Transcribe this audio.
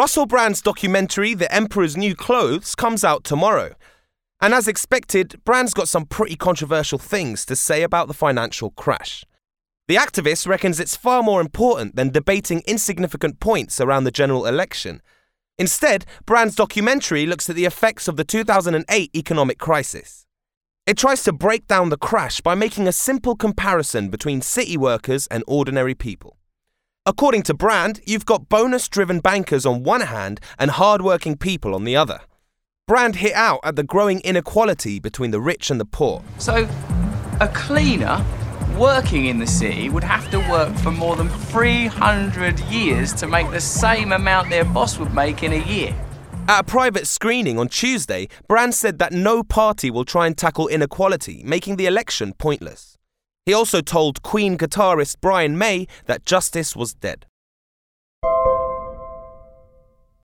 Russell Brand's documentary, The Emperor's New Clothes, comes out tomorrow. And as expected, Brand's got some pretty controversial things to say about the financial crash. The activist reckons it's far more important than debating insignificant points around the general election. Instead, Brand's documentary looks at the effects of the 2008 economic crisis. It tries to break down the crash by making a simple comparison between city workers and ordinary people. According to Brand, you've got bonus driven bankers on one hand and hard-working people on the other. Brand hit out at the growing inequality between the rich and the poor. So, a cleaner working in the city would have to work for more than 300 years to make the same amount their boss would make in a year. At a private screening on Tuesday, Brand said that no party will try and tackle inequality, making the election pointless. He also told Queen guitarist Brian May that justice was dead.